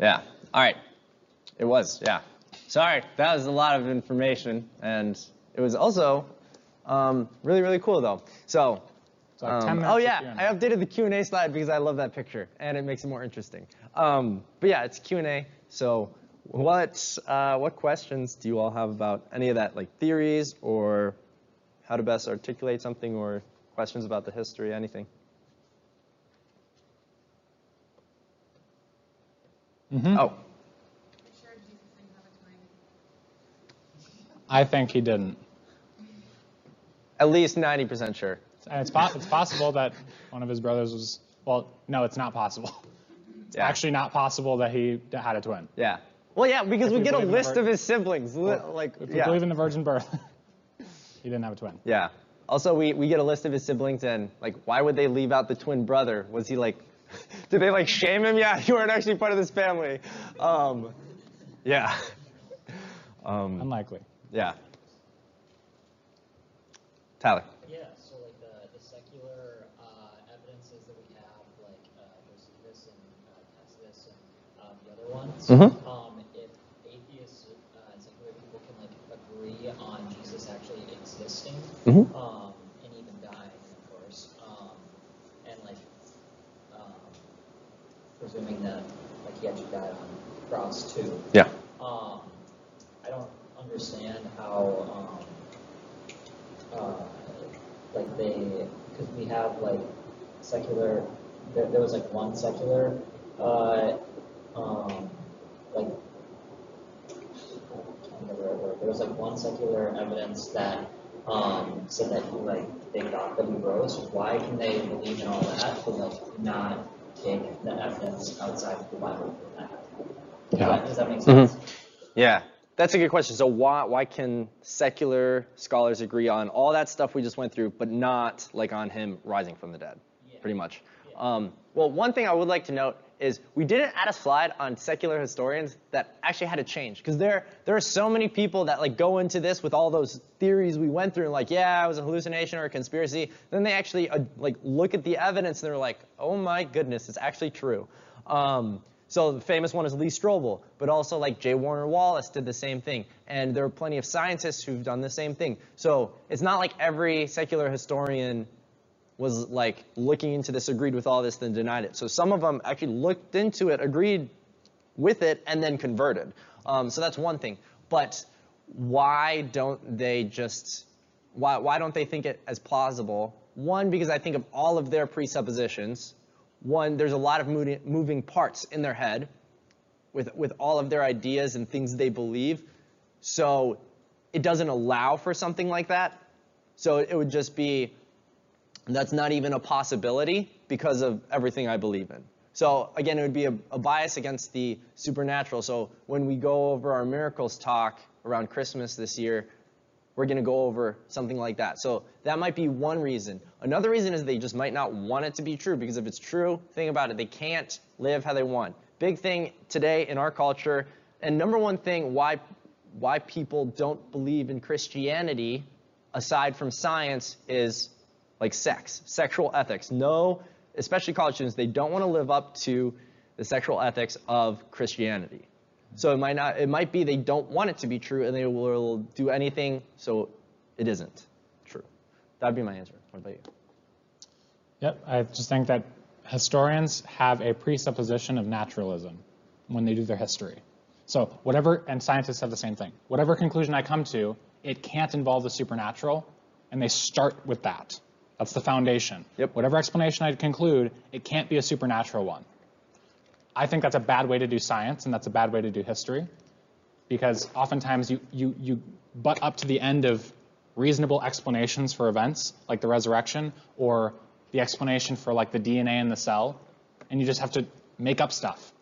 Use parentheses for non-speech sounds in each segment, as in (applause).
Yeah. All right. It was. Yeah. Sorry, that was a lot of information, and it was also um, really, really cool though. So. Like um, oh yeah, I updated the Q&A slide because I love that picture, and it makes it more interesting. Um, but yeah, it's Q&A. So what uh, what questions do you all have about any of that, like theories or how to best articulate something, or questions about the history, anything? Mhm. Oh, I think he didn't. at least 90% sure. And it's, po- it's possible that one of his brothers was, well, no, it's not possible. It's Yeah. actually not possible that he had a twin. Yeah. Well, yeah, because we we get a believe in the list vir- of his siblings. li- Like, If we yeah. believe in the virgin birth, (laughs) he didn't have a twin. Yeah. Also, we, we get a list of his siblings, and like, why would they leave out the twin brother? Was he like, did they like shame him? Yeah, (laughs) you weren't actually part of this family. Um, yeah. Um, Unlikely. yeah. Tyler. Yeah, so like the, the secular uh, evidences that we have, like uh, Josephus and uh, Tacitus and uh, the other ones, Mhm. um, if atheists uh, and secular people can like agree on Jesus actually existing Mhm. um, and even dying, of course, um, and like um, presuming that like he actually died on the cross too. Yeah. Um, I don't understand how, um, uh, like they, because we have like secular, there, there was like one secular, uh, um, like, I can't remember the right word. There was like one secular evidence that um, said that he like they thought that he rose. Why can they believe in all that but like not take the evidence outside of the Bible for that? Does Yeah. does that make sense? Yeah, that's a good question. So why why can secular scholars agree on all that stuff we just went through, but not like on him rising from the dead? Yeah. Pretty much. Um, well, one thing I would like to note is we didn't add a slide on secular historians that actually had to change because there there are so many people that like go into this with all those theories we went through and like yeah it was a hallucination or a conspiracy. Then they actually uh, like look at the evidence and they're like oh my goodness it's actually true. Um, so the famous one is Lee Strobel, but also like J. Warner Wallace did the same thing. And there are plenty of scientists who've done the same thing. So it's not like every secular historian was like looking into this, agreed with all this, then denied it. So some of them actually looked into it, agreed with it, and then converted. Um, so that's one thing. But why don't they just why why don't they think it as plausible? One, because I think of all of their presuppositions. One, there's a lot of moving, parts in their head with with all of their ideas and things they believe. So it doesn't allow for something like that. So it would just be that's not even a possibility because of everything I believe in. So again, it would be a, a bias against the supernatural. So when we go over our miracles talk around Christmas this year, we're going to go over something like that. So that might be one reason. Another reason is they just might not want it to be true because if it's true, think about it, they can't live how they want. Big thing today in our culture, and number one thing why why people don't believe in Christianity aside from science is like sex, sexual ethics. No, especially college students, they don't want to live up to the sexual ethics of Christianity. So it might not it might be they don't want it to be true and they will do anything so it isn't true. That'd be my answer. What about you? Yep, I just think that historians have a presupposition of naturalism when they do their history. So whatever, and scientists have the same thing. Whatever conclusion I come to, it can't involve the supernatural, and they start with that. That's the foundation. Yep. Whatever explanation I conclude, it can't be a supernatural one. I think that's a bad way to do science, and that's a bad way to do history, because oftentimes you, you, you butt up to the end of reasonable explanations for events, like the resurrection, or the explanation for like the DNA in the cell, and you just have to make up stuff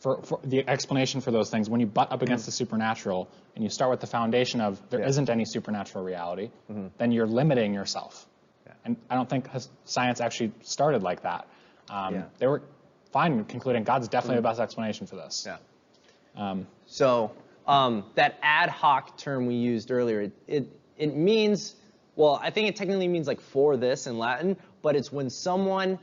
for, for the explanation for those things. When you butt up against the supernatural, and you start with the foundation of there Yeah. not any supernatural reality, then you're limiting yourself. Yeah. And I don't think science actually started like that. Um, Yeah. They were fine concluding God's definitely the best explanation for this. Yeah. Um, So um, that ad hoc term we used earlier, it, it, it means, well, I think it technically means like for this in Latin, but it's when someone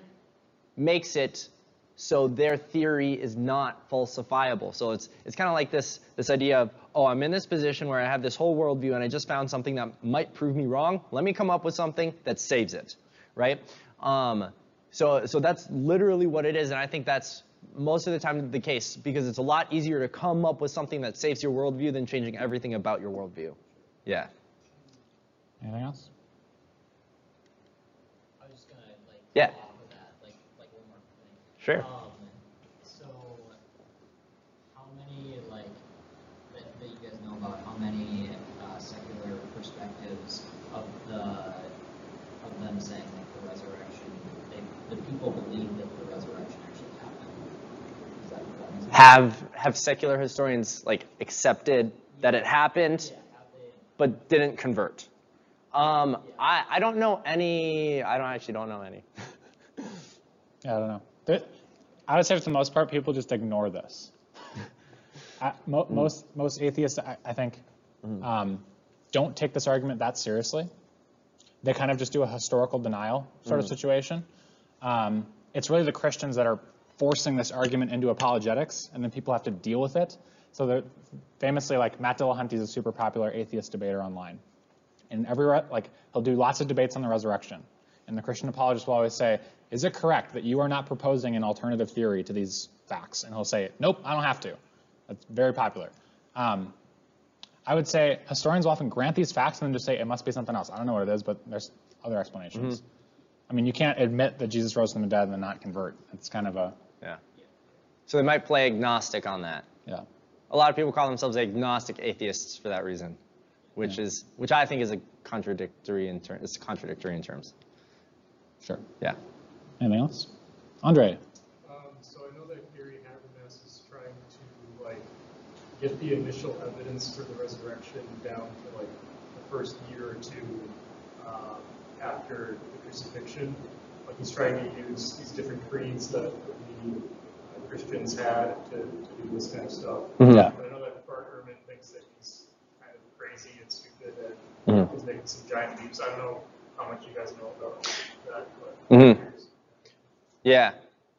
makes it so their theory is not falsifiable. So it's it's kind of like this this idea of oh I'm in this position where I have this whole worldview and I just found something that might prove me wrong. Let me come up with something that saves it, right? Um, so so that's literally what it is, and I think that's most of the time the case because it's a lot easier to come up with something that saves your worldview than changing everything about your worldview. Yeah. Anything else? I was just gonna like Yeah. off of that, like like one more thing. Sure. Um, so how many like that, that you guys know about how many uh, secular perspectives of the of them saying like the resurrection, they, the people believe that the resurrection actually happened. Is that, that makes sense? Have have secular historians like accepted that it happened? Yeah, have they? but didn't convert. Um, I, I don't know any. I don't actually don't know any. (laughs) Yeah, I don't know. There- I would say for the most part, people just ignore this. I, mo- Most most atheists, I, I think, um, don't take this argument that seriously. They kind of just do a historical denial sort of situation. Um, it's really the Christians that are forcing this argument into apologetics, and then people have to deal with it. So they're famously, like Matt Dillahunty is a super popular atheist debater online. And every re- like he'll do lots of debates on the resurrection. And the christian apologist will always say is it correct that you are not proposing an alternative theory to these facts? And he'll say nope i don't have to. That's very popular. Um, i would say historians will often grant these facts and then just say it must be something else. I don't know what it is but there's other explanations. I mean you can't admit that jesus rose from the dead and then not convert. It's kind of a Yeah. So they might play agnostic on that. yeah A lot of people call themselves agnostic atheists for that reason, which Yeah. is which I think is a contradictory in terms. It's contradictory in terms. sure Yeah. anything else andre Um, so I know that Gary Habermas is trying to like get the initial evidence for the resurrection down to like the first year or two um, after the crucifixion. Like he's trying to use these different creeds that the Christians had to, to do this kind of stuff. Yeah. But I know that Bart Ehrman thinks that he's kind of crazy and stupid and Mhm. he's making some giant leaps. I don't know how much you guys know about that, but. Mhm. Yeah.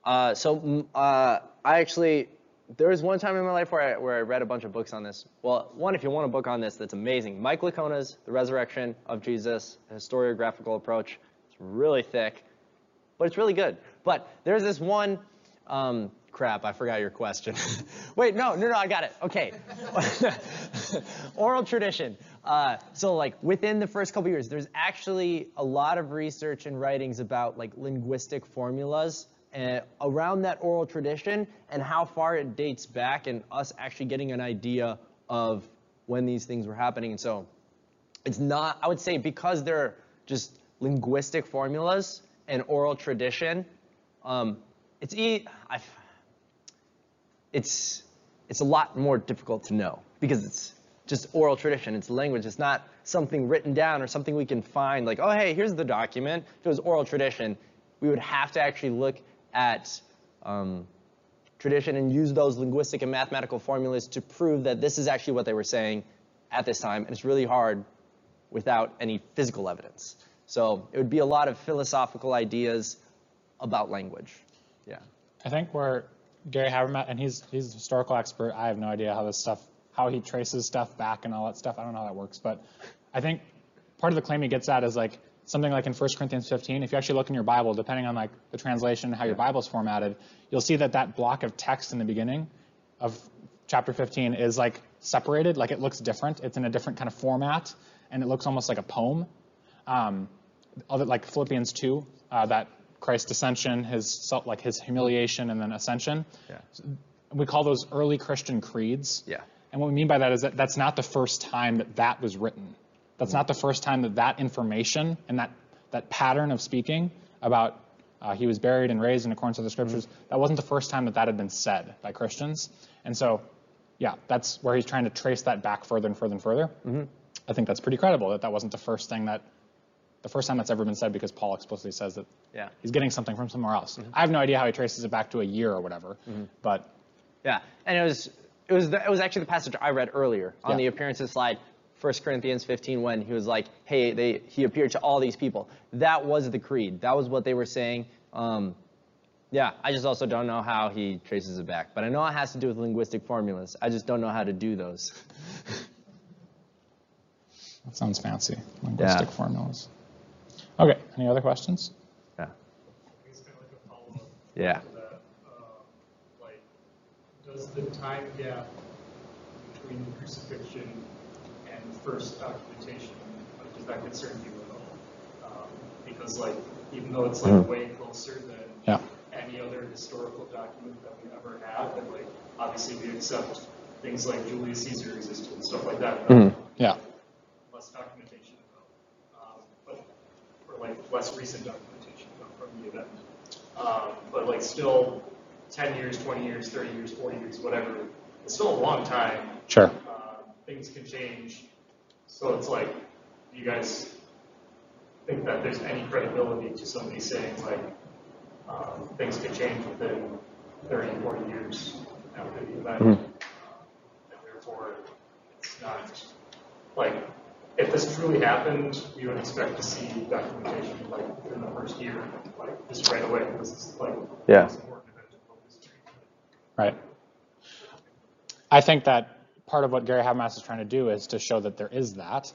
Uh, so uh, I actually there was one time in my life where I, where I read a bunch of books on this. Well, one, if you want a book on this, that's amazing. Mike Licona's The Resurrection of Jesus, a historiographical approach. It's really thick, but it's really good. But there's this one. Um, crap, I forgot your question. (laughs) Wait, no, no, no, I got it. Okay. (laughs) Oral tradition. Uh, so like within the first couple years, there's actually a lot of research and writings about like linguistic formulas uh, around that oral tradition and how far it dates back and us actually getting an idea of when these things were happening. And so it's not, I would say because they're just linguistic formulas and oral tradition, um, it's, it's, it's a lot more difficult to know because it's just oral tradition. It's language. It's not something written down or something we can find like, oh, hey, here's the document. If it was oral tradition, we would have to actually look at um, tradition and use those linguistic and mathematical formulas to prove that this is actually what they were saying at this time. And it's really hard without any physical evidence. So it would be a lot of philosophical ideas about language. Yeah. I think where Gary Habermas, and he's he's a historical expert. I have no idea how this stuff, how he traces stuff back and all that stuff. I don't know how that works, but I think part of the claim he gets at is like something like in 1 Corinthians 15. If you actually look in your Bible, depending on like the translation, how your Bible's formatted, you'll see that that block of text in the beginning of chapter 15 is like separated, like it looks different. It's in a different kind of format, and it looks almost like a poem. Um, other like Philippians 2, uh, that Christ's ascension, his like his humiliation and then ascension. Yeah. We call those early Christian creeds. Yeah. And what we mean by that is that that's not the first time that that was written. That's mm-hmm. not the first time that that information and that that pattern of speaking about uh, he was buried and raised in accordance with the mm-hmm. scriptures. That wasn't the first time that that had been said by Christians. And so, yeah, that's where he's trying to trace that back further and further and further. Mm-hmm. I think that's pretty credible that that wasn't the first thing that the first time that's ever been said because Paul explicitly says that Yeah. he's getting something from somewhere else. I have no idea how he traces it back to a year or whatever, but Yeah, and it was it was the, it was actually the passage I read earlier on Yeah. the appearances slide, 1 Corinthians 15, when he was like, "Hey, they he appeared to all these people." That was the creed. That was what they were saying. Um, Yeah, I just also don't know how he traces it back. But I know it has to do with linguistic formulas. I just don't know how to do those. (laughs) That sounds fancy. Linguistic Yeah. formulas. Okay, any other questions? Yeah. It's kind of like a follow-up. Yeah. to that. Um, Like, does the time gap between the crucifixion and the first documentation, like, does that concern you at all? Um, Because like, even though it's like way closer than Yeah. any other historical document that we ever have, and like, obviously we accept things like Julius Caesar existed and stuff like that. Mhm. Yeah. Less documentation about, um, but, or like less recent documentation from the event. Um, but like still, ten years, twenty years, thirty years, forty years, whatever, it's still a long time. Sure. Uh, things can change. So it's like, do you guys think that there's any credibility to somebody saying like, um, things could change within 30, 40 years after the event? Mhm. Uh, And therefore, it's not, like, if this truly happened, we would expect to see documentation like in the first year, like just right away, because it's like, Yeah. most important event in world history. Right. I think that part of what Gary Habermas is trying to do is to show that there is that.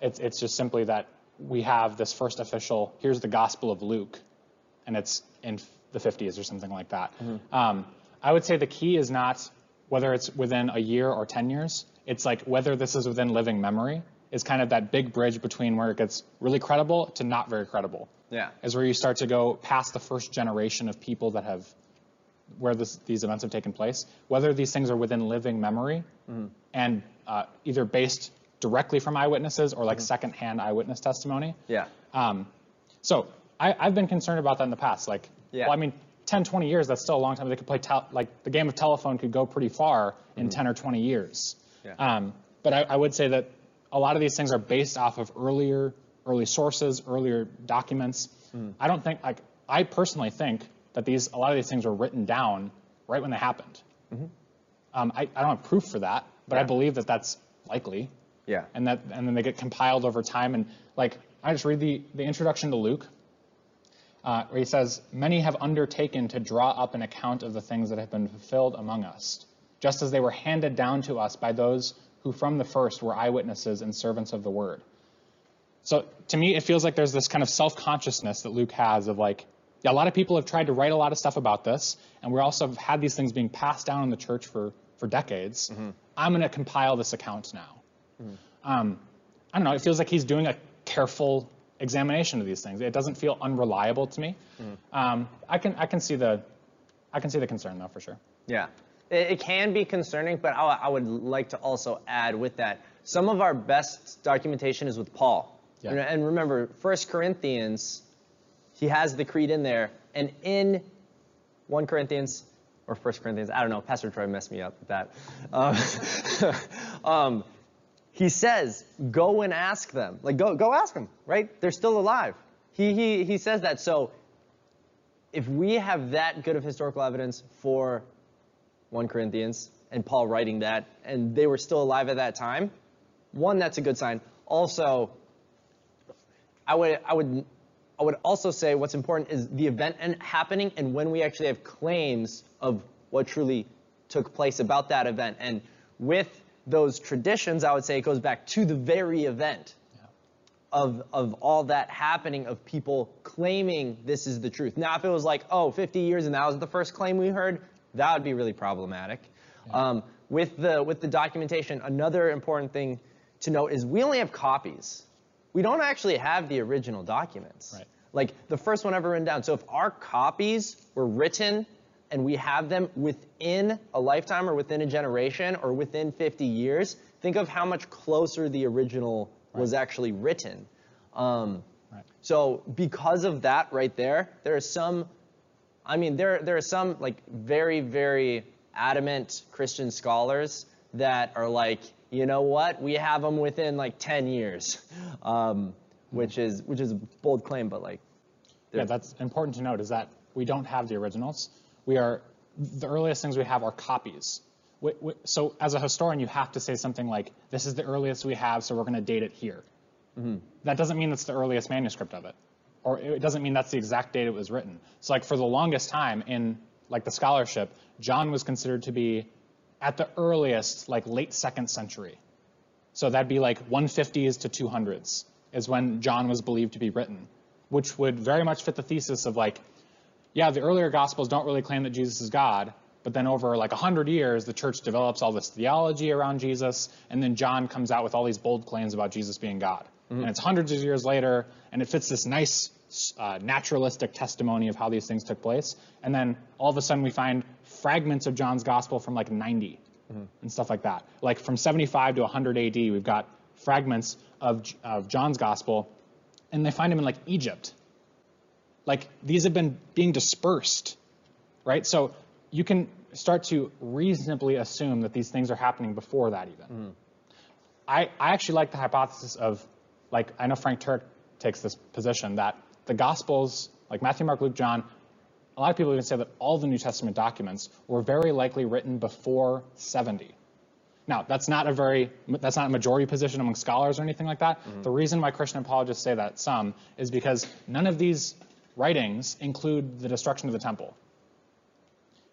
It's, it's just simply that we have this first official, here's the Gospel of Luke, and it's in the 50s or something like that. Um, I would say the key is not whether it's within a year or 10 years, it's like whether this is within living memory is kind of that big bridge between where it gets really credible to not very credible. Yeah. Is where you start to go past the first generation of people that have where this, these events have taken place, whether these things are within living memory and uh, either based directly from eyewitnesses or like secondhand eyewitness testimony. Yeah. Um, so I, I've been concerned about that in the past. Like, Yeah. well, I mean, 10, 20 years, that's still a long time. They could play, tel- like, the game of telephone could go pretty far in 10 or 20 years. Yeah. Um, but I, I would say that a lot of these things are based off of earlier, early sources, earlier documents. I don't think, like, I personally think that these, a lot of these things were written down right when they happened. Um, I, I don't have proof for that, but I believe that that's likely Yeah. and that and then they get compiled over time and like i just read the the introduction to luke uh, where he says many have undertaken to draw up an account of the things that have been fulfilled among us just as they were handed down to us by those who from the first were eyewitnesses and servants of the word so to me it feels like there's this kind of self-consciousness that luke has of like yeah, a lot of people have tried to write a lot of stuff about this and we also have had these things being passed down in the church for for decades i'm going to compile this account now um, I don't know. It feels like he's doing a careful examination of these things. It doesn't feel unreliable to me. Um, I can I can see the I can see the concern though for sure. Yeah, it, can be concerning, but I, I would like to also add with that some of our best documentation is with Paul. Yeah. And remember, First Corinthians, he has the creed in there, and in 1 Corinthians or First Corinthians, I don't know. Pastor Troy messed me up with that. Um, (laughs) um, he says, "Go and ask them. Like, go go ask them. Right? They're still alive." He he he says that. So if we have that good of historical evidence for 1 Corinthians and Paul writing that, and they were still alive at that time, one, that's a good sign. Also, I would, I would, I would also say what's important is the event and happening and when we actually have claims of what truly took place about that event. And with those traditions, I would say it goes back to the very event of, of all that happening of people claiming this is the truth. Now, if it was like, oh, 50 years and that was the first claim we heard, that would be really problematic. Um, with, the, with the documentation, another important thing to note is we only have copies. We don't actually have the original documents. Right. Like the first one ever written down. So if our copies were written and we have them within a lifetime or within a generation or within 50 years, think of how much closer the original was actually written. Um, Right. so because of that right there, there are some, I mean, there, there are some like very, very adamant Christian scholars that are like, you know what, we have them within like 10 years, (laughs) um, which is which is a bold claim, but like, Yeah, that's important to note is that we don't have the originals. We are the earliest things we have are copies. We, we, so as a historian, you have to say something like, "This is the earliest we have, so we're going to date it here." That doesn't mean it's the earliest manuscript of it, or it doesn't mean that's the exact date it was written. So like for the longest time in like the scholarship, John was considered to be at the earliest like late second century. So that'd be like 150s to 200s is when John was believed to be written, which would very much fit the thesis of like, yeah, the earlier gospels don't really claim that Jesus is God, but then over like 100 years, the church develops all this theology around Jesus, and then John comes out with all these bold claims about Jesus being God. Mm-hmm. And it's hundreds of years later, and it fits this nice uh, naturalistic testimony of how these things took place. And then all of a sudden, we find fragments of John's gospel from like 90 and stuff like that. Like from 75 to 100 AD, we've got fragments of, of John's gospel, and they find them in like Egypt. Like these have been being dispersed, right? So you can start to reasonably assume that these things are happening before that even. I, I actually like the hypothesis of, like, I know Frank Turek takes this position that the Gospels, like Matthew, Mark, Luke, John, a lot of people even say that all the New Testament documents were very likely written before 70. Now, that's not a very that's not a majority position among scholars or anything like that. Mm-hmm. The reason why Christian apologists say that some is because none of these writings include the destruction of the temple,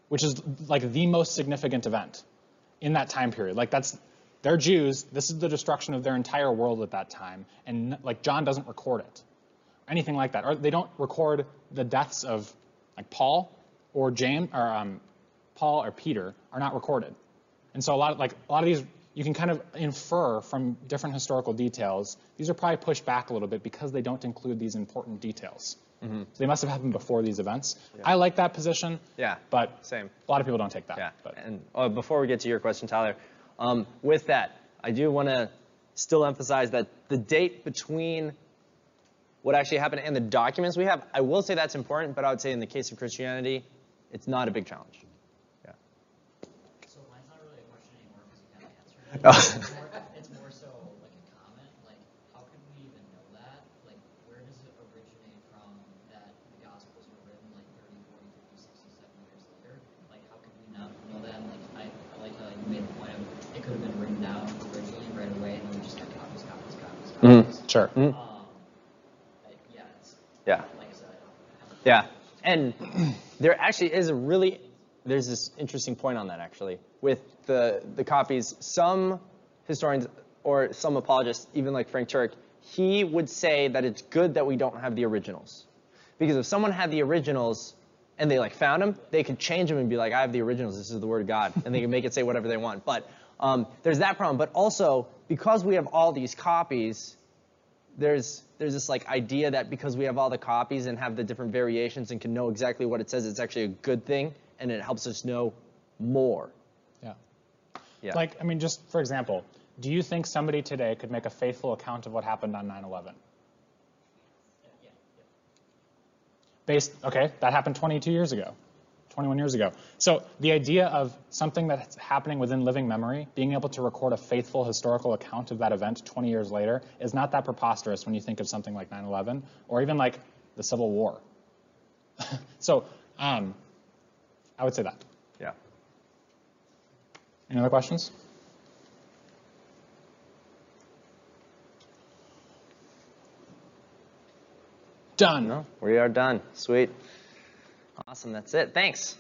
which is like the most significant event in that time period. Like that's they're Jews. This is the destruction of their entire world at that time, and like John doesn't record it, anything like that, or they don't record the deaths of like Paul or James or um, Paul or Peter are not recorded, and so a lot of like a lot of these you can kind of infer from different historical details. These are probably pushed back a little bit because they don't include these important details. So they must have happened before these events. I like that position. Yeah, but same. a lot of people don't take that. Yeah. But. And uh, before we get to your question, Tyler, um, with that, I do want to still emphasize that the date between what actually happened and the documents we have, I will say that's important, but I would say in the case of Christianity, it's not a big challenge. Yeah. So mine's not really a question anymore because you kind of answered it. (laughs) It's more, it's more so like a comment, like how could we even know that? Like where does it originate from that the Gospels were written like 30, 40, 50, 60, 70 years later? Like how could we not know that? And, like I, I like how you made the point of it could have been written down originally right away and then we just got copies, copies, copies, Mhm. Sure. Um, I, yeah, it's, Yeah. Yeah, and there actually is a really there's this interesting point on that actually with the the copies. Some historians or some apologists, even like Frank Turek, he would say that it's good that we don't have the originals, because if someone had the originals and they like found them, they could change them and be like, I have the originals. This is the word of God, and they can make it say whatever they want. But um, there's that problem. But also because we have all these copies, there's there's this like idea that because we have all the copies and have the different variations and can know exactly what it says, it's actually a good thing and it helps us know more. Yeah. Yeah. Like, I mean, just for example, do you think somebody today could make a faithful account of what happened on 9 11? Yeah, yeah. Based, okay, that happened 22 years ago, 21 years ago. So the idea of something that's happening within living memory, being able to record a faithful historical account of that event 20 years later, is not that preposterous when you think of something like 9 11 or even like the Civil War. (laughs) so um, I would say that. Yeah. Any other questions? Done. No, we are done. Sweet. Awesome. That's it. Thanks.